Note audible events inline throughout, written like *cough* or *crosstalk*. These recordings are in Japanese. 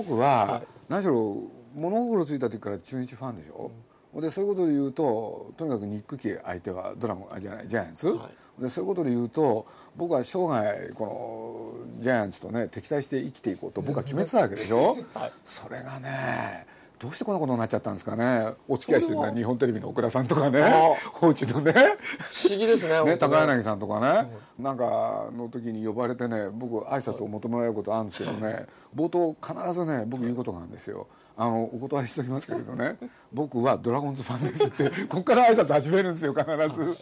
僕は何しろ物心ついた時から中日ファンでしょ、うん、でそういうことで言うととにかくニック家相手はドラゴンあじゃないジャイアンツ、はい、でそういうことで言うと僕は生涯このジャイアンツとね敵対して生きていこうと僕は決めてたわけでしょ、*laughs* はい、それがねどうしてこんなことになっちゃったんですかね？お付き合いしてる日本テレビの奥田さんとかね。放置のね。不思議ですねね高柳さんとかね、うん、なんかの時に呼ばれてね僕挨拶を求められることあるんですけどね。冒頭必ずね僕言うことがあるんですよ。あのお断りしておきますけれどね。僕はドラゴンズファンですってここから挨拶始めるんですよ必ず。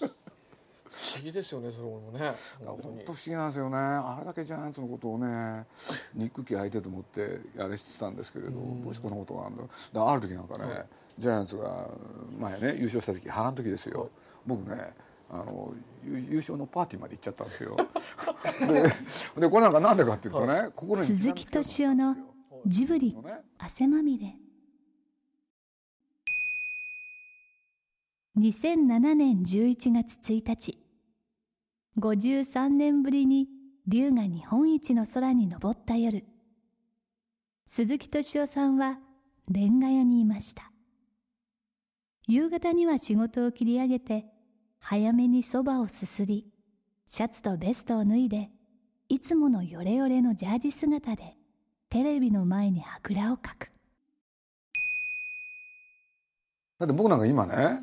不思議ですよねそれもね。本当不思議なんですよね。あれだけジャイアンツのことをね憎き相手と思ってあれしてたんですけれどどうしてこんなことがあるんだだある時なんかね、はい、ジャイアンツが前ね優勝した時波乱の時ですよ、はい、僕ねあの優勝のパーティーまで行っちゃったんですよ。*laughs* ででこれなんかなんでかっていうとね、はい、心に鈴木敏夫のジブリ汗まみれ2007年11月1日53年ぶりに竜が日本一の空に昇った夜。鈴木敏夫さんはレンガ屋にいました。夕方には仕事を切り上げて早めにそばをすすりシャツとベストを脱いでいつものヨレヨレのジャージ姿でテレビの前にあぐらをかく。だって僕なんか今ね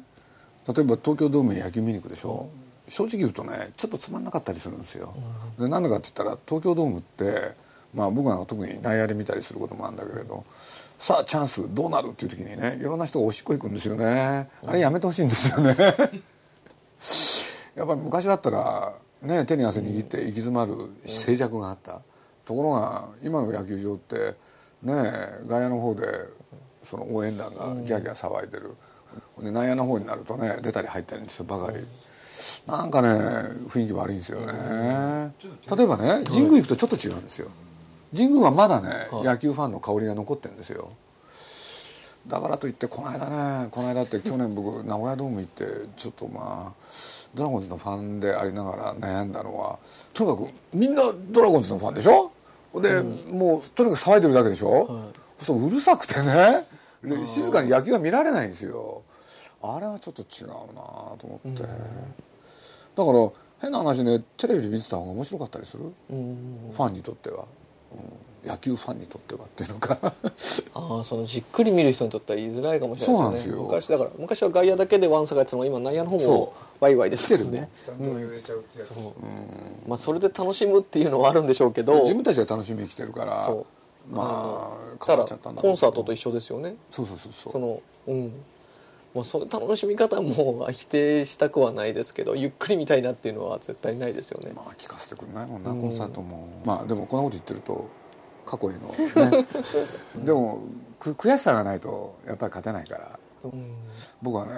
例えば東京ドームに野球見に行くでしょ、うん、正直言うとねちょっとつまんなかったりするんですよ、うん、でなんでかって言ったら東京ドームってまあ僕なんか特に内野で見たりすることもあるんだけれどさあチャンスどうなるっていう時にねいろんな人がおしっこ行くんですよね。あれやめてほしいんですよね。*laughs* やっぱり昔だったらね手に汗握って行き詰まる静寂があった、ところが今の野球場ってね外野の方でその応援団がギャーギャー騒いでる、で内野の方になるとね出たり入ったりするばかり、なんかね雰囲気悪いんですよね、例えばね神宮行くとちょっと違うんですよ。神宮はまだね、野球ファンの香りが残ってるんですよ。だからといってこの間ねこの間って去年僕 *laughs* 名古屋ドーム行ってちょっとまあドラゴンズのファンでありながら悩んだのはとにかくみんなドラゴンズのファンでしょ？で、うん、もうとにかく騒いでるだけでしょ、はい、そううるさくてね静かに野球が見られないんですよ。あれはちょっと違うなと思って、だから変な話ねテレビで見てた方が面白かったりする、ファンにとっては、うん、野球ファンにとってはっていうのか。*laughs* ああそのじっくり見る人にとっては言いづらいかもしれないですね。昔だから昔は外野だけでワンサがやってたのが今内野の方もワイワイですけどね。まあそれで楽しむっていうのはあるんでしょうけど。自分たちが楽しみに来てるから。そうまあだからコンサートと一緒ですよね。そうそうそうそう。そのうん。まあ、その楽しみ方も否定したくはないですけどゆっくり見たいなっていうのは絶対ないですよね。まあ聞かせてくれないもんな、うん、コンサートも。まあでもこんなこと言ってると過去へのね。*laughs* でもく悔しさがないとやっぱり勝てないから、うん、僕はね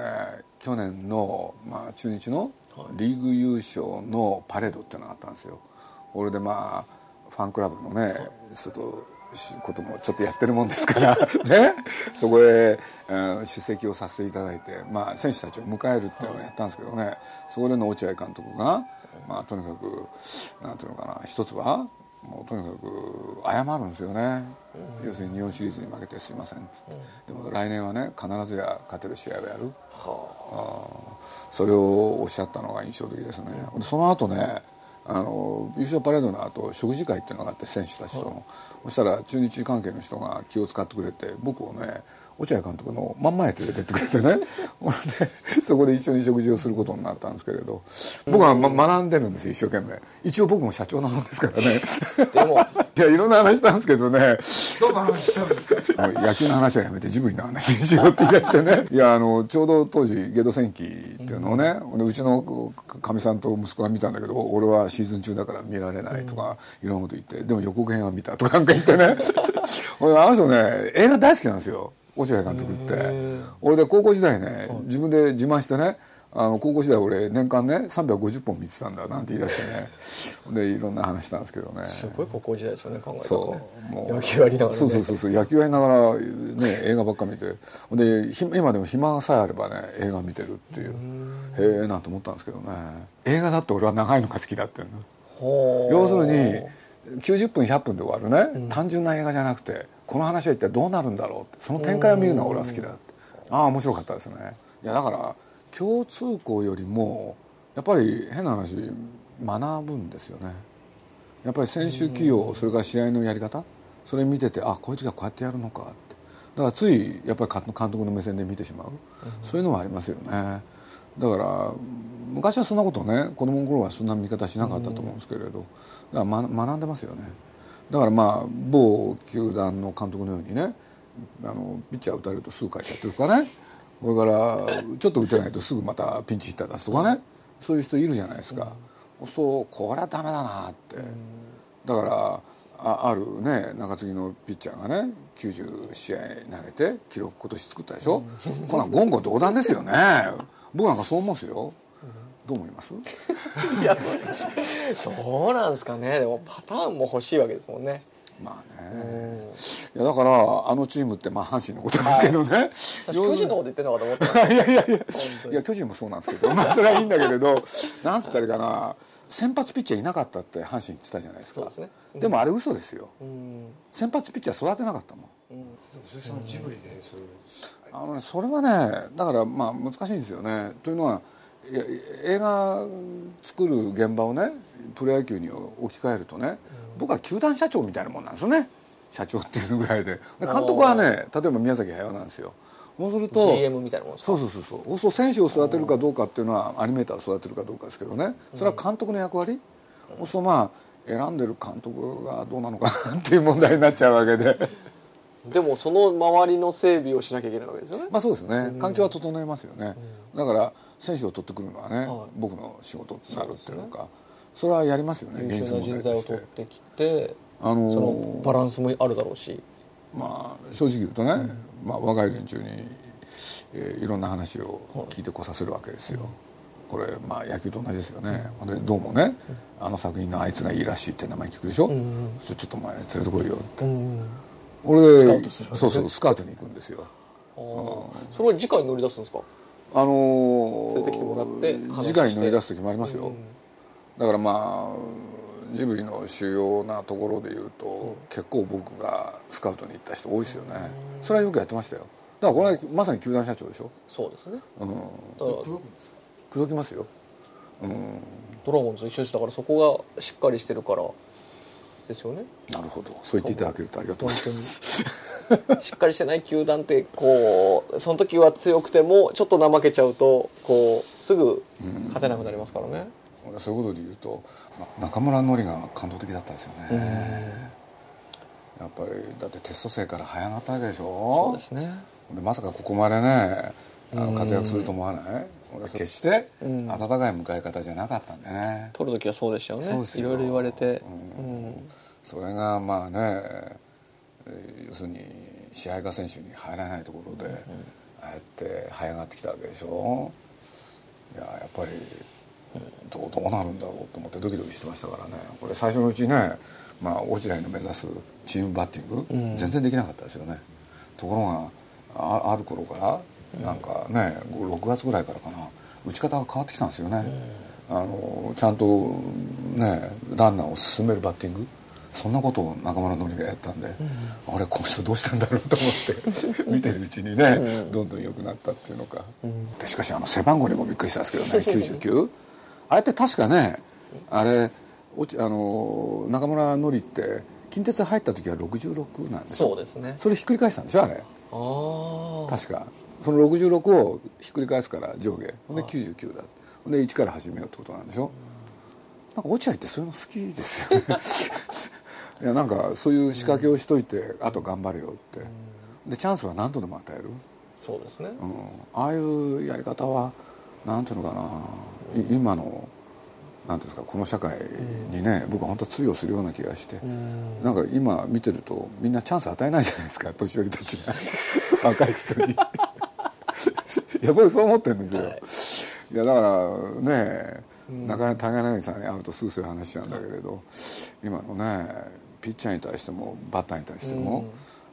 去年の、まあ、中日のリーグ優勝のパレードっていうのがあったんですよ。俺でまあファンクラブのねちょっとこともちょっとやってるもんですから。*laughs* ね？*laughs* そこへ、出席をさせていただいて、まあ、選手たちを迎えるっていうのをやったんですけどね。そこでの落合監督が、まあ、とにかくなんていうのかな一つはもうとにかく謝るんですよね、うん、要するに日本シリーズに負けてすいませんっつって、うん、でも来年はね必ずや勝てる試合をやる、はあ、それをおっしゃったのが印象的ですね、うん、その後ねあの優勝パレードの後食事会っていうのがあって選手たちとの、はい、そしたら中日関係の人が気を使ってくれて僕をね落合監督の真ん前へ連れてってくれてね。*laughs* でそこで一緒に食事をすることになったんですけれど。僕は、ま、学んでるんですよ一生懸命。一応僕も社長なもんですからね。でも *laughs* いやいろんな話したんですけどね。どんな話したんですか？*laughs* 野球の話はやめてジブリの話にしようって言い出してね。いやあのちょうど当時ゲド戦記っていうのをね、うん、うちのかみさんと息子が見たんだけど俺はシーズン中だから見られないとか、うん、いろんなこと言ってでも予告編は見たとかなんか言ってね。あの人ね映画大好きなんですよ落合監督って。俺で高校時代ね自分で自慢してねあの高校時代俺年間ね350本見てたんだなんて言い出してね。*laughs* でいろんな話したんですけどね。すごい高校時代ですよね考えたら、ね、そう。もう野球やりながら、ね、そうそうそうそう。野球やりながらね *laughs* 映画ばっか見て。で今でも暇さえあればね映画見てるっていう。へえなんて思ったんですけどね。映画だって俺は長いのが好きだっていうの。要するに90分100分で終わるね、うん、単純な映画じゃなくてこの話は一体どうなるんだろうってその展開を見るのが俺は好きだって。ああ面白かったですね。いやだから共通項よりもやっぱり変な話学ぶんですよね。やっぱり選手起用それから試合のやり方それ見ててあこういう時はこうやってやるのかって。だからついやっぱり監督の目線で見てしまう。そういうのもありますよね。だから昔はそんなことね子供の頃はそんな見方しなかったと思うんですけれど。だから学んでますよねだからまあ某球団の監督のようにねあのピッチャー打たれるとすぐ帰っちゃってるとかね。これからちょっと打てないとすぐまたピンチヒッター出すとかね。そういう人いるじゃないですか、うん、そうこれはダメだなって、だからああるね中継ぎのピッチャーがね90試合投げて記録今年作ったでしょ、うん、こんなん言語道断ですよね。僕なんかそう思うんですよ。どう思います？*laughs* いやそうなんですかね。でもパターンも欲しいわけですもんね。まあね。いやだからあのチームってまあ阪神のことですけどね、はい、*laughs* 巨人のこと言ってんのかと思った。いやいやいや。いや巨人もそうなんですけど。まあそれはいいんだけれどなんつったらいいかな。先発ピッチャーいなかったって阪神言ってたじゃないですか。で、ね。うん、でもあれ嘘ですよ、うん、先発ピッチャー育てなかったもん、うん、鈴木さんジブリでそういう。あの、ね、それはねだからまあ難しいんですよね。というのは映画作る現場をねプロ野球に置き換えるとね、僕は球団社長みたいなもんなんですよね。社長っていうぐらいで。監督はね例えば宮崎駿なんですよ。そうすると GM みたいなもんですか？そうそうそうそう。そう選手を育てるかどうかっていうのはアニメーターを育てるかどうかですけどね。それは監督の役割、うん、そうまあ選んでる監督がどうなのかなっていう問題になっちゃうわけで。でもその周りの整備をしなきゃいけないわけですよね。まあそうですね。環境は整えますよね、だから選手を取ってくるのはね、はい、僕の仕事になるっていうのかそれはやりますよね優秀な人材を取ってきて、あのー、そのバランスもあるだろうし。まあ正直言うとね、うん、まあ、若い連中に、えー、いろんな話を聞いてこさせるわけですよ、はい、これまあ野球と同じですよね、うん、でどうもね、うん、あの作品のあいつがいいらしいって名前聞くでしょ、うん、それちょっと前連れてこいよって、俺でそうそうスカウトに行くんですよ、それは次回乗り出すんですか？あのー、連れてきてもらって次回乗り出す時もありますよ、だからまあジブリの主要なところでいうと、結構僕がスカウトに行った人多いですよね、それはよくやってましたよ。だからこれはまさに球団社長でしょ？そうですね。うん。口説きますよ。うん。ドラゴンズ一緒でしたからそこがしっかりしてるからですよね。なるほど。そう言っていただけるとありがとうございます *laughs* しっかりしてない球団ってこうその時は強くてもちょっと怠けちゃうとこうすぐ勝てなくなりますからね、俺そういうことで言うと中村紀が感動的だったですよね。やっぱりだってテスト生から早なったわけでしょ。そうですね。でまさかここまでねあの活躍すると思わない？俺決して温かい迎え方じゃなかったんでね。取る時はそうでしたよね。いろいろ言われて、うん、それがまあね要するに支配下選手に入らないところで、うん、ああやって這い上がってきたわけでしょ？いややっぱりどうどうなるんだろうと思ってドキドキしてましたからね。これ最初のうちね、まあ、落合の目指すチームバッティング、うん、全然できなかったですよね。ところがあある頃からなんかね6月ぐらいからかな打ち方が変わってきたんですよね、うん、あのちゃんとねランナーを進めるバッティングそんなことを中村紀がやったんで、うん、あれこの人どうしたんだろうと思って見てるうちにね、うん、どんどん良くなったっていうのか、うん、でしかしあの背番号にもびっくりしたんですけどね99あれって確かねあれあの中村のりって近鉄入った時は66なんですよ。そうですね。それひっくり返したんでしょあれ。ああ確か。その66をひっくり返すから上下。ほんで99だ。ほんで1から始めようってことなんでしょなんか落合ってそういうの好きですよね。*laughs* いやなんかそういう仕掛けをしといて、あと頑張れよって。でチャンスは何度でも与える、そうですね、うん、ああいうやり方はなんていうのかな。い今のなんていうんですかこの社会にね、僕は本当通用するような気がして、なんか今見てるとみんなチャンス与えないじゃないですか *laughs* 年寄りたちが。*laughs* 若い人に。やっぱりそう思ってるんですよ、い、やだからねなかなか高柳さんに会うとすぐそういう話なんだけれど、今のねピッチャーに対してもバッターに対しても、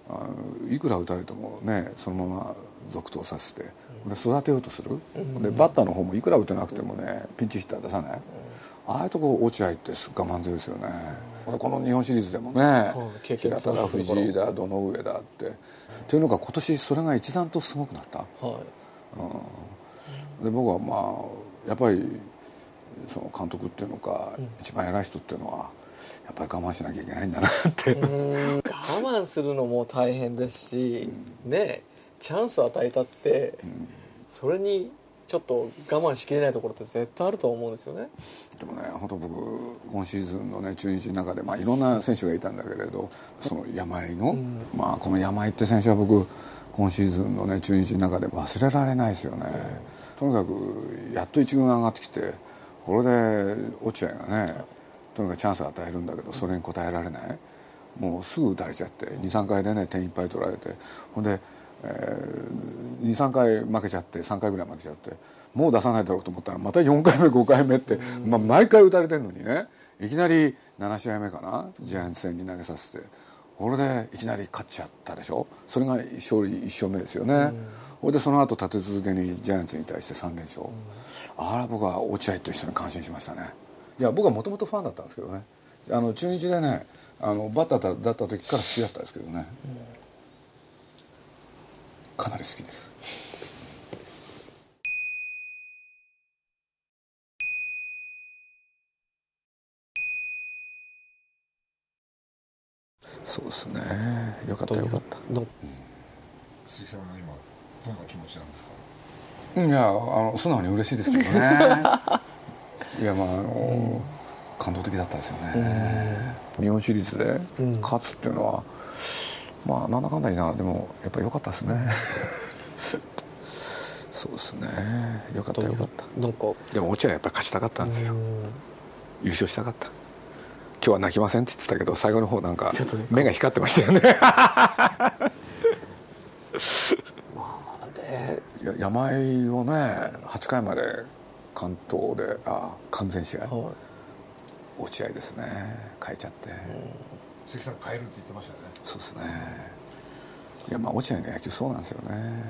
あのいくら打たれてもねそのまま続投させてで育てようとする、でバッターの方もいくら打てなくてもねピンチヒッター出さない、ああいうとこ落合って我慢強いですよね、この日本シリーズでもね平田だ藤井だ堂上だって。っていうのが今年それが一段とすごくなった。はい。で僕はまあやっぱりその監督っていうのか、一番偉い人っていうのはやっぱり我慢しなきゃいけないんだなって、我慢するのも大変ですし、ねチャンスを与えたって、それにちょっと我慢しきれないところって絶対あると思うんですよね。でもね本当僕今シーズンのね中日の中で、まあ、いろんな選手がいたんだけれどその山井の、まあこの山井って選手は僕今シーズンのね中日の中で忘れられないですよね、とにかくやっと一軍上がってきてこれで落合がねとにかくチャンスを与えるんだけどそれに応えられない。もうすぐ打たれちゃって23回でね点いっぱい取られて。ほんで、えー、23回負けちゃって3回ぐらい負けちゃってもう出さないだろうと思ったらまた4回目5回目って、まあ、毎回打たれてるのにね。いきなり7試合目かな？ジャイアンツ戦に投げさせて。これでいきなり勝っちゃったでしょ？それが勝利1勝目ですよね。ほいでその後立て続けにジャイアンツに対して3連勝、あれ僕は落合と一緒に感心しましたね。いや僕はもともとファンだったんですけどね。あの中日でねあのバッターだった時から好きだったんですけどね、かなり好きですそうですね。よかったよかった。ど鈴木さんは今どんな気持ちなんですか？いやあの素直に嬉しいですけどね。*laughs* いやまああの、感動的だったですよね。日本シリーズで勝つっていうのは、まあなんだかんだいいなでもやっぱ良かったですね。*laughs* そうですね。よかったよかった。なんかでも落合はやっぱり勝ちたかったんですよ。優勝したかった今日は泣きませんって言ってたけど最後の方なんか目が光ってましたよね。でいや山井をね8回まで関東であ完全試合。は落合ですね。変えちゃって、鈴木さん変えるって言ってましたね。そうですね。いやまあ落合の野球そうなんですよね、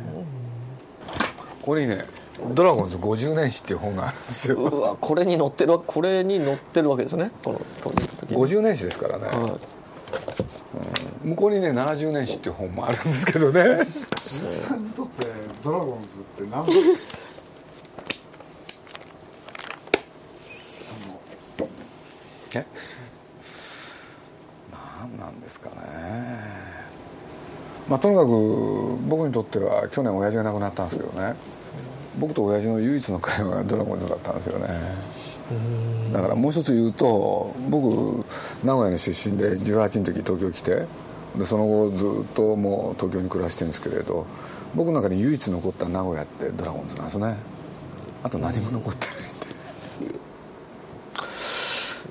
ここにね「ドラゴンズ50年史」っていう本があるんですよ。うわこれに載ってるわこれに載ってるわけですね。この時に。50年史ですからね、はい。向こうにね70年史っていう本もあるんですけどね。鈴木さんにとってドラゴンズって何？*laughs* 何なんですかね。まあとにかく僕にとっては去年親父が亡くなったんですけどね僕と親父の唯一の会話がドラゴンズだったんですよね。だからもう一つ言うと僕名古屋の出身で18の時東京来てでその後ずっともう東京に暮らしてるんですけれど僕の中に唯一残った名古屋ってドラゴンズなんですね。あと何も残ってないんで。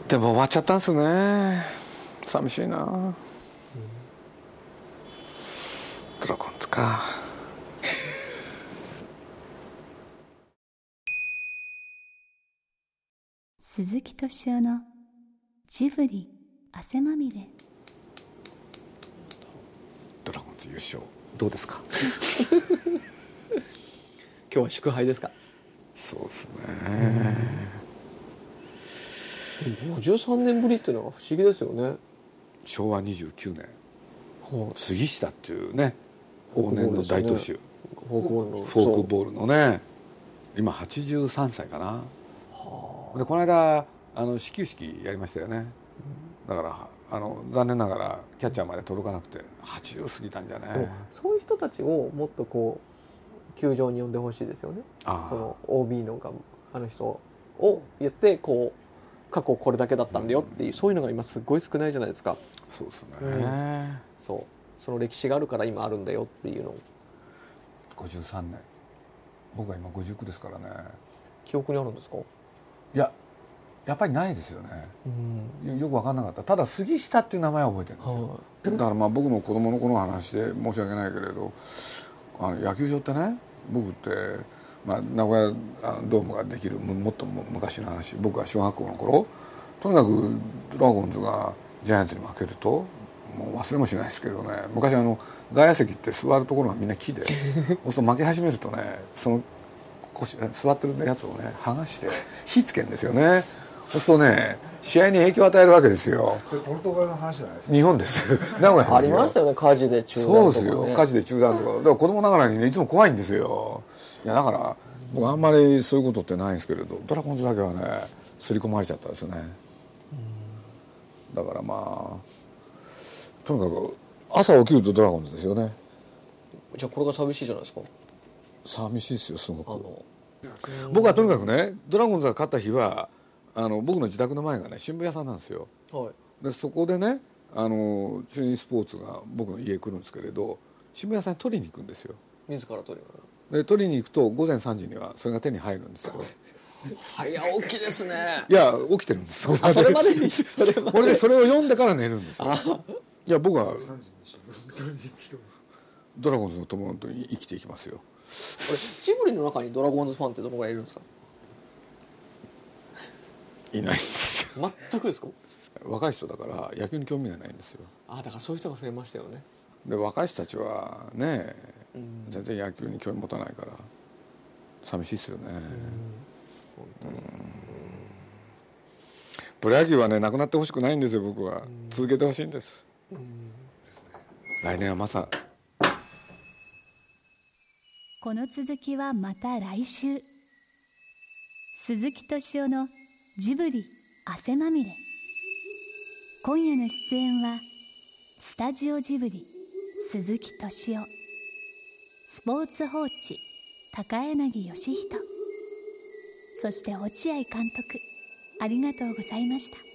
でも終わっちゃったんですね。寂しいな、ドラゴンズか。鈴木敏夫のジブリ汗まみれ。ドラゴンズ優勝どうですか？*laughs* 今日は祝杯ですか？そうですね。53年ぶりっていうのが不思議ですよね。昭和29年。はい。杉下っていうね往年の大投手。フォークボールのフォークボールのね。今83歳かなでこの間あの始球式やりましたよね。だからあの残念ながらキャッチャーまで届かなくて80過ぎたんじゃねでもそういう人たちをもっとこう球場に呼んでほしいですよね。あその OB のがあの人を言ってこう過去これだけだったんだよっていうそういうのが今すごい少ないじゃないですか。そうですね、うん。そう。その歴史があるから今あるんだよっていうのを。53年。僕は今59ですからね。記憶にあるんですか？いややっぱりないですよね。よよく分かんなかった。ただ杉下っていう名前は覚えてるんですよ、だからまあ僕の子供の頃の話で申し訳ないけれどあの野球場ってね僕って、まあ、名古屋ドームができるももっとも昔の話。僕が小学校の頃とにかくドラゴンズがジャイアンツに負けるともう忘れもしないですけどね。昔あの外野席って座るところがみんな木で *laughs* そうすると負け始めるとねその腰座ってるやつをね剥がして火つけるんですよね。そうするとね試合に影響を与えるわけですよ。それポルトガルの話じゃないですか？日本です。*laughs* 名古屋ありましたよね火事で中断そうとか、ね、ですよ。火事で中断とか。だから子供ながらにねいつも怖いんですよ。いやだから僕あんまりそういうことってないんですけれどドラゴンズだけはね刷り込まれちゃったんですよね。だからまあとにかく朝起きるとドラゴンズですよね。じゃあこれが寂しいじゃないですか寂しいですよすごく。僕はとにかくねドラゴンズが勝った日はあの僕の自宅の前がね新聞屋さんなんですよ。はい。でそこでねあの中日スポーツが僕の家来るんですけれど新聞屋さんに取りに行くんですよ。自ら取りにで取りに行くと午前3時にはそれが手に入るんですよ。早起きですね。いや起きてるんですあそれまで？に *laughs* それまで？これでそれを読んでから寝るんですよ。いや僕は3時にしろドラゴンズの友と生きていきますよジブリの中にドラゴンズファンってどのぐらいいるんですか？いないんですよ。全くですか？若い人だから野球に興味がないんですよ。あだからそういう人が増えましたよね。で若い人たちはねうん。全然野球に興味持たないから寂しいですよね。プロ野球はねなくなってほしくないんですよ僕は。続けてほしいんです。来年はまさこの続きはまた来週。鈴木敏夫のジブリ汗まみれ。今夜の出演はスタジオジブリ鈴木敏夫。スポーツ報知高柳義人。そして落合監督ありがとうございました。